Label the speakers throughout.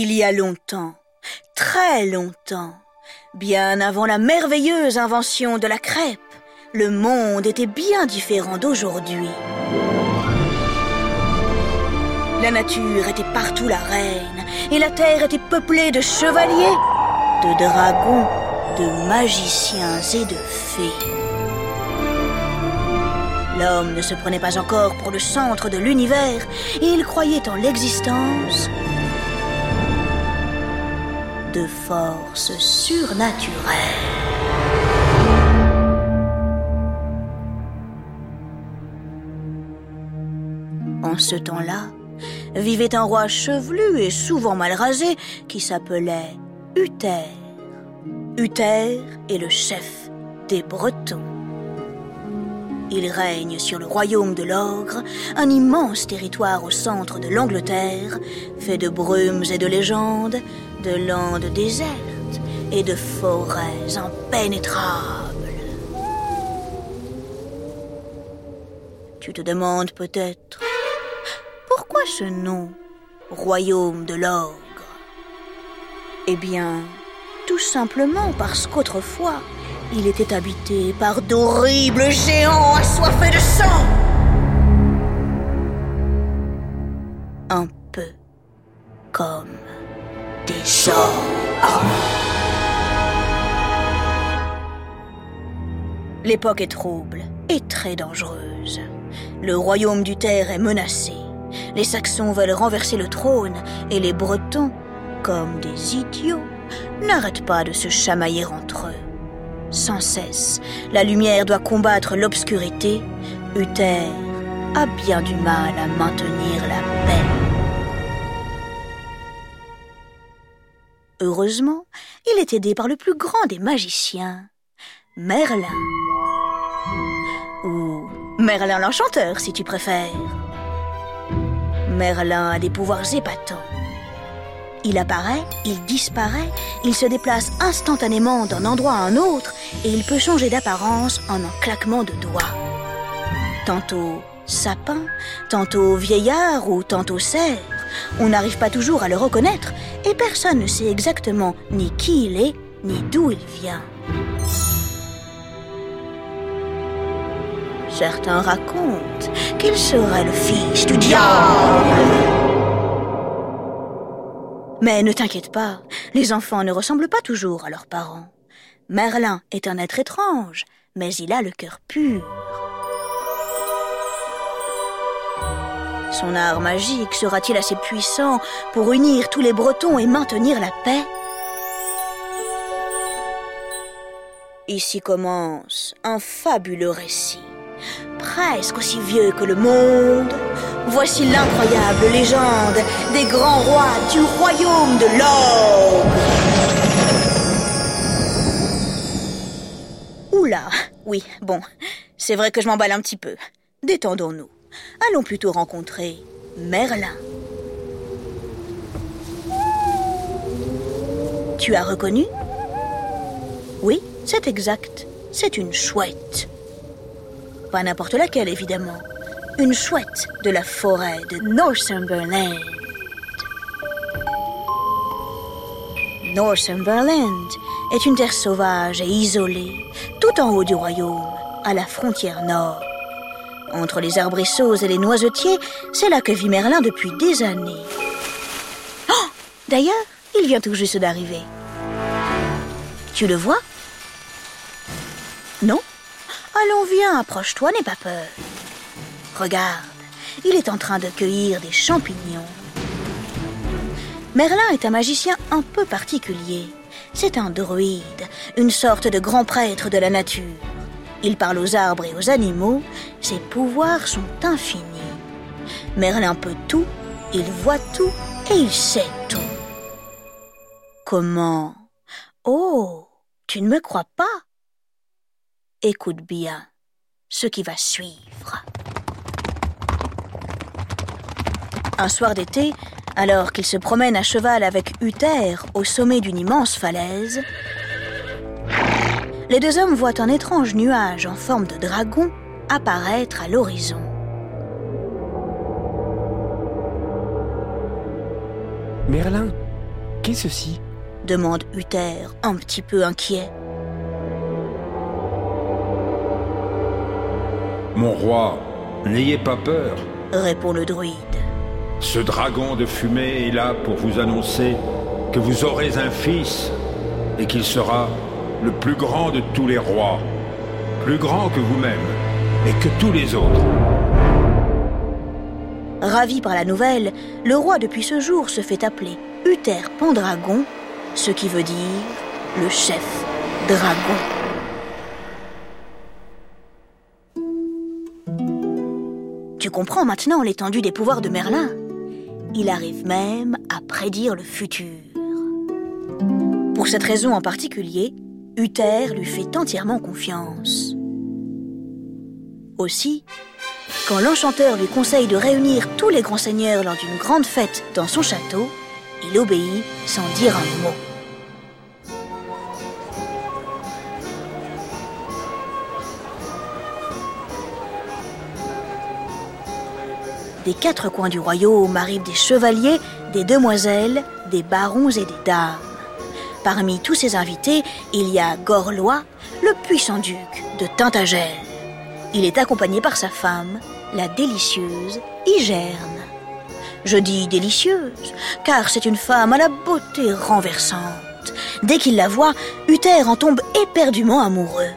Speaker 1: Il y a longtemps, très longtemps, bien avant la merveilleuse invention de la crêpe, le monde était bien différent d'aujourd'hui. La nature était partout la reine, et la terre était peuplée de chevaliers, de dragons, de magiciens et de fées. L'homme ne se prenait pas encore pour le centre de l'univers, et il croyait en l'existence de forces surnaturelles. En ce temps-là, vivait un roi chevelu et souvent mal rasé qui s'appelait Uther. Uther est le chef des Bretons. Il règne sur le royaume de l'Ogre, un immense territoire au centre de l'Angleterre, fait de brumes et de légendes, de landes désertes et de forêts impénétrables. Tu te demandes peut-être pourquoi ce nom, royaume de l'ogre? Eh bien, tout simplement parce qu'autrefois, il était habité par d'horribles géants assoiffés de sang. Un peu comme des hommes. L'époque est trouble et très dangereuse. Le royaume du Terre est menacé. Les Saxons veulent renverser le trône et les Bretons, comme des idiots, n'arrêtent pas de se chamailler entre eux. Sans cesse, la lumière doit combattre l'obscurité. Uther a bien du mal à maintenir la paix. Heureusement, il est aidé par le plus grand des magiciens, Merlin. Ou Merlin l'Enchanteur, si tu préfères. Merlin a des pouvoirs épatants. Il apparaît, il disparaît, il se déplace instantanément d'un endroit à un autre et il peut changer d'apparence en un claquement de doigts. Tantôt sapin, tantôt vieillard ou tantôt cerf, on n'arrive pas toujours à le reconnaître et personne ne sait exactement ni qui il est ni d'où il vient. Certains racontent qu'il serait le fils du diable. Mais ne t'inquiète pas, les enfants ne ressemblent pas toujours à leurs parents. Merlin est un être étrange, mais il a le cœur pur. Son art magique sera-t-il assez puissant pour unir tous les Bretons et maintenir la paix? Ici commence un fabuleux récit presque aussi vieux que le monde. Voici l'incroyable légende des grands rois du royaume de l'or. Oula, oui, bon, c'est vrai que je m'emballe un petit peu. Détendons-nous. Allons plutôt rencontrer Merlin. Tu as reconnu? Oui, c'est exact. C'est une chouette. Pas n'importe laquelle, évidemment. Une chouette de la forêt de Northumberland. Northumberland est une terre sauvage et isolée, tout en haut du royaume, à la frontière nord. Entre les arbrisseaux et les noisetiers, c'est là que vit Merlin depuis des années. Oh D'ailleurs, il vient tout juste d'arriver. Tu le vois? Non? Allons, viens, approche-toi, n'aie pas peur. Regarde, il est en train de cueillir des champignons. Merlin est un magicien un peu particulier. C'est un druide, une sorte de grand prêtre de la nature. Il parle aux arbres et aux animaux, ses pouvoirs sont infinis. Merlin peut tout, il voit tout et il sait tout. Comment? Oh, tu ne me crois pas? Écoute bien ce qui va suivre. Un soir d'été, alors qu'il se promène à cheval avec Uther au sommet d'une immense falaise, les deux hommes voient un étrange nuage en forme de dragon apparaître à l'horizon.
Speaker 2: Merlin, Qu'est ceci?
Speaker 1: demande Uther, un petit peu inquiet.
Speaker 3: Mon roi, n'ayez pas peur,
Speaker 1: répond le druide.
Speaker 3: Ce dragon de fumée est là pour vous annoncer que vous aurez un fils et qu'il sera le plus grand de tous les rois, plus grand que vous-même et que tous les autres.
Speaker 1: Ravi par la nouvelle, le roi depuis ce jour se fait appeler Uther Pendragon, ce qui veut dire le chef dragon. Tu comprends maintenant l'étendue des pouvoirs de Merlin Il arrive même à prédire le futur. Pour cette raison en particulier, Uther lui fait entièrement confiance. Aussi, quand l'enchanteur lui conseille de réunir tous les grands seigneurs lors d'une grande fête dans son château, il obéit sans dire un mot. Des quatre coins du royaume arrivent des chevaliers, des demoiselles, des barons et des dames. Parmi tous ces invités, il y a Gorlois, le puissant duc de Tintagel. Il est accompagné par sa femme, la délicieuse Hygerne. Je dis délicieuse, car c'est une femme à la beauté renversante. Dès qu'il la voit, Uther en tombe éperdument amoureux.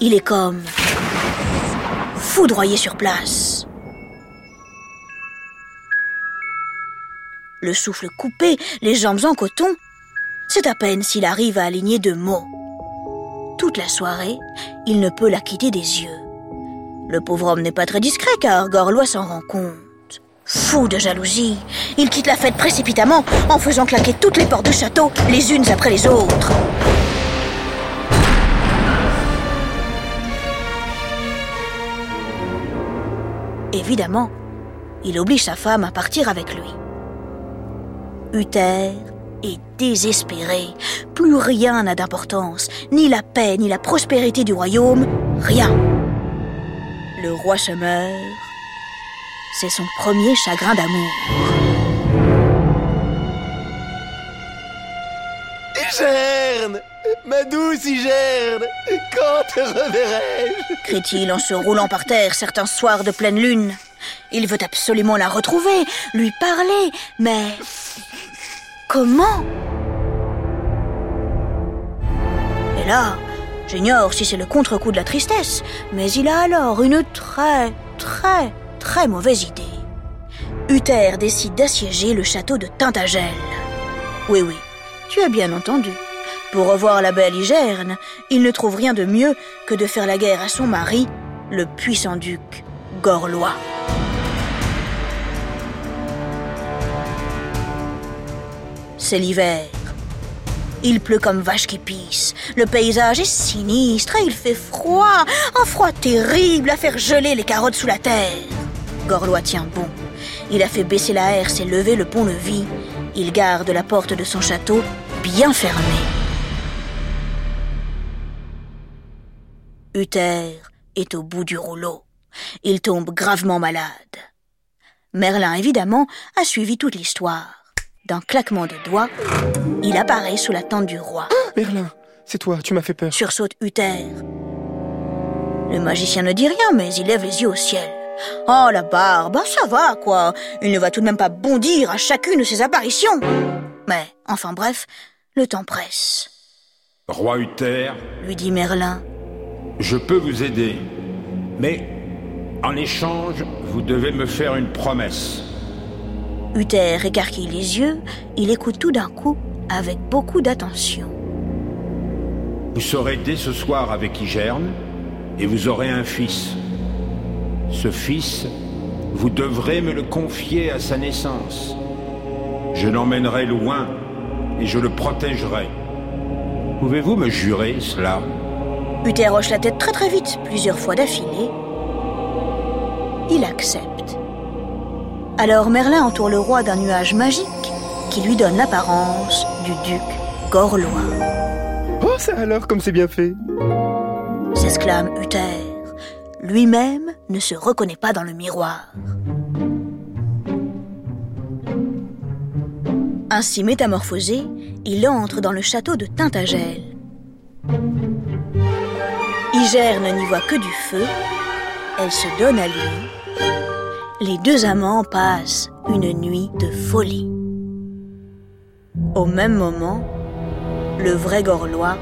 Speaker 1: Il est comme foudroyé sur place. Le souffle coupé, les jambes en coton, c'est à peine s'il arrive à aligner deux mots. Toute la soirée, il ne peut la quitter des yeux. Le pauvre homme n'est pas très discret car Gorlois s'en rend compte. Fou de jalousie, il quitte la fête précipitamment en faisant claquer toutes les portes du château les unes après les autres. Évidemment, il oblige sa femme à partir avec lui. Uther est désespéré. Plus rien n'a d'importance, ni la paix, ni la prospérité du royaume, rien. Le roi se meurt. C'est son premier chagrin d'amour.
Speaker 4: Hygerne Ma douce Hygerne Quand te reverrai-je?
Speaker 1: Crie-t-il en se roulant par terre certains soirs de pleine lune. Il veut absolument la retrouver, lui parler, mais comment Et là, j'ignore si c'est le contre-coup de la tristesse, mais il a alors une très, très, très mauvaise idée. Uther décide d'assiéger le château de Tintagel. Oui, oui, tu as bien entendu. Pour revoir la belle Hygerne, il ne trouve rien de mieux que de faire la guerre à son mari, le puissant duc Gorlois. C'est l'hiver. Il pleut comme vache qui pisse. Le paysage est sinistre et il fait froid. Un froid terrible à faire geler les carottes sous la terre. Gorlois tient bon. Il a fait baisser la herse et lever le pont-levis. Il garde la porte de son château bien fermée. Uther est au bout du rouleau. Il tombe gravement malade. Merlin, évidemment, a suivi toute l'histoire. D'un claquement de doigts, il apparaît sous la tente du roi.
Speaker 2: Merlin, c'est toi, tu m'as fait peur.
Speaker 1: Sursaute Uther. Le magicien ne dit rien, mais il lève les yeux au ciel. Oh, la barbe, ça va, quoi. Il ne va tout de même pas bondir à chacune de ses apparitions. Mais, enfin bref, le temps presse.
Speaker 3: Roi Uther,
Speaker 1: Lui dit Merlin.
Speaker 3: je peux vous aider, mais en échange, vous devez me faire une promesse.
Speaker 1: Uther écarquille les yeux, il écoute tout d'un coup avec beaucoup d'attention.
Speaker 3: Vous serez dès ce soir avec Hygerne et vous aurez un fils. Ce fils, vous devrez me le confier à sa naissance. Je l'emmènerai loin et je le protégerai. Pouvez-vous me jurer cela?
Speaker 1: Uther hoche la tête très très vite, plusieurs fois d'affilée. Il accepte. Alors Merlin entoure le roi d'un nuage magique qui lui donne l'apparence du duc Gorlois.
Speaker 2: Oh, ça alors, comme c'est bien fait.
Speaker 1: S'exclame Uther. Lui-même ne se reconnaît pas dans le miroir. Ainsi métamorphosé, il entre dans le château de Tintagel. Igerne n'y voit que du feu, elle se donne à lui. Les deux amants passent une nuit de folie. Au même moment, le vrai Gorlois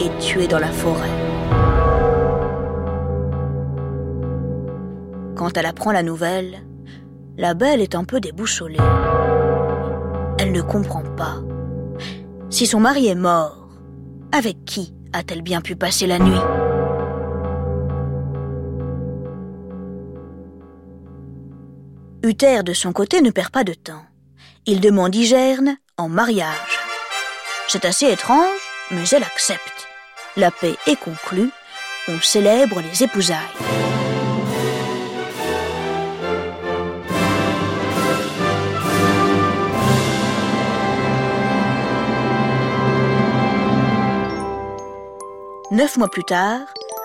Speaker 1: est tué dans la forêt. Quand elle apprend la nouvelle, la belle est un peu déboussolée. Elle ne comprend pas. Si son mari est mort, avec qui a-t-elle bien pu passer la nuit Uther, de son côté, ne perd pas de temps. Il demande Igerne en mariage. C'est assez étrange, mais elle accepte. La paix est conclue, on célèbre les épousailles. Neuf mois plus tard,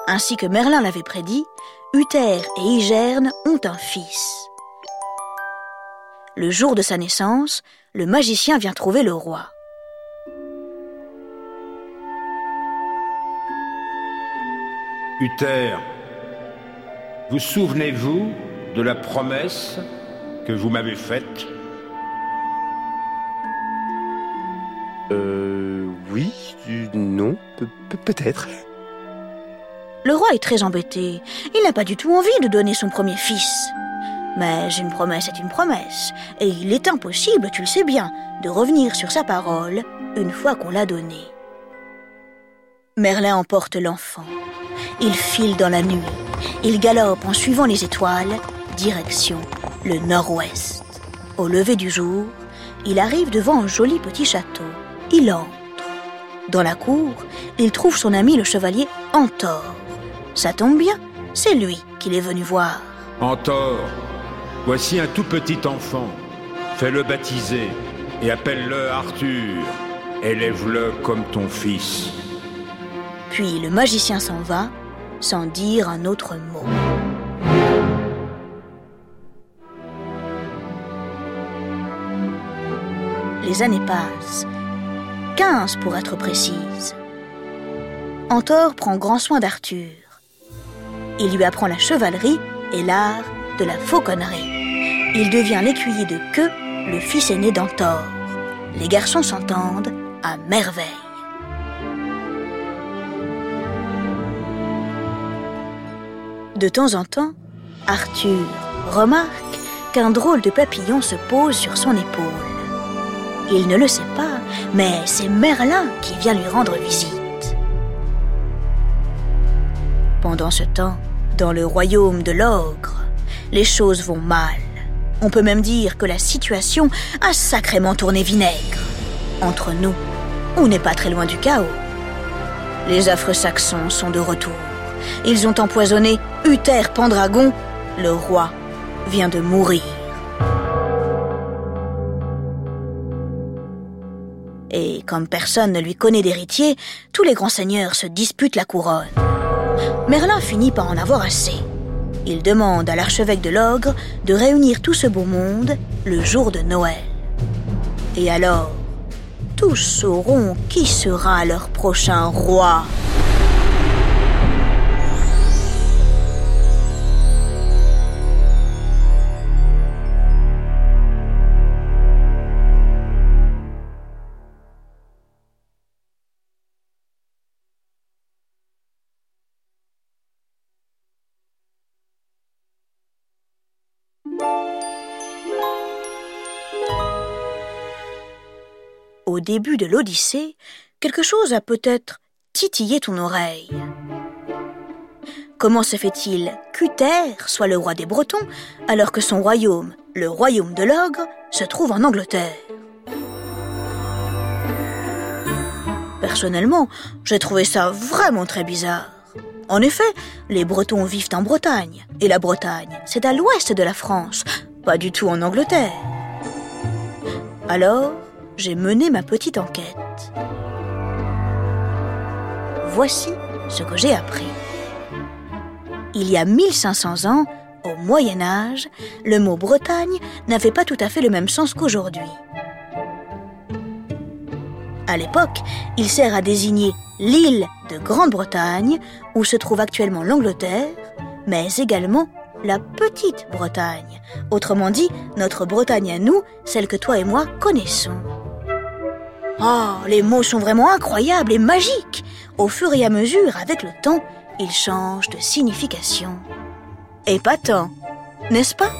Speaker 1: ainsi que Merlin l'avait prédit, Uther et Igerne ont un fils. Le jour de sa naissance, le magicien vient trouver le roi.
Speaker 3: Uther, vous souvenez-vous de la promesse que vous m'avez faite?
Speaker 2: Euh. Oui, non, peut-être.
Speaker 1: Le roi est très embêté. Il n'a pas du tout envie de donner son premier fils. Mais une promesse est une promesse, et il est impossible, tu le sais bien, de revenir sur sa parole une fois qu'on l'a donnée. Merlin emporte l'enfant. Il file dans la nuit. Il galope en suivant les étoiles, direction le nord-ouest. Au lever du jour, il arrive devant un joli petit château. Il entre. Dans la cour, il trouve son ami le chevalier Antor. Ça tombe bien, c'est lui qu'il est venu voir.
Speaker 3: Antor, voici un tout petit enfant. Fais-le baptiser et appelle-le Arthur. Élève-le comme ton fils.
Speaker 1: Puis le magicien s'en va sans dire un autre mot. Les années passent. Quinze pour être précise. Antor prend grand soin d'Arthur. Il lui apprend la chevalerie et l'art de la fauconnerie. Il devient l'écuyer de Queue, le fils aîné d'Antor. Les garçons s'entendent à merveille. De temps en temps, Arthur remarque qu'un drôle de papillon se pose sur son épaule. Il ne le sait pas, mais c'est Merlin qui vient lui rendre visite. Pendant ce temps, dans le royaume de l'ogre, les choses vont mal. On peut même dire que la situation a sacrément tourné vinaigre. Entre nous, on n'est pas très loin du chaos. Les affreux saxons sont de retour. Ils ont empoisonné Uther Pendragon. Le roi vient de mourir. Et comme personne ne lui connaît d'héritier, tous les grands seigneurs se disputent la couronne. Merlin finit par en avoir assez. Il demande à l'archevêque de l'ogre de réunir tout ce beau monde le jour de Noël. Et alors, tous sauront qui sera leur prochain roi. Au début de l'Odyssée, quelque chose a peut-être titillé ton oreille. Comment se fait-il qu'Uther soit le roi des Bretons alors que son royaume, le royaume de l'ogre, se trouve en Angleterre? Personnellement, j'ai trouvé ça vraiment très bizarre. En effet, les Bretons vivent en Bretagne, et la Bretagne, c'est à l'ouest de la France, pas du tout en Angleterre. Alors, j'ai mené ma petite enquête. Voici ce que j'ai appris. Il y a 1500 ans, au Moyen Âge, le mot Bretagne n'avait pas tout à fait le même sens qu'aujourd'hui. À l'époque, il sert à désigner l'île de Grande-Bretagne, où se trouve actuellement l'Angleterre, mais également la Petite Bretagne. Autrement dit, notre Bretagne à nous, celle que toi et moi connaissons. Oh, les mots sont vraiment incroyables et magiques. Au fur et à mesure, avec le temps, ils changent de signification. Épatant, n'est-ce pas?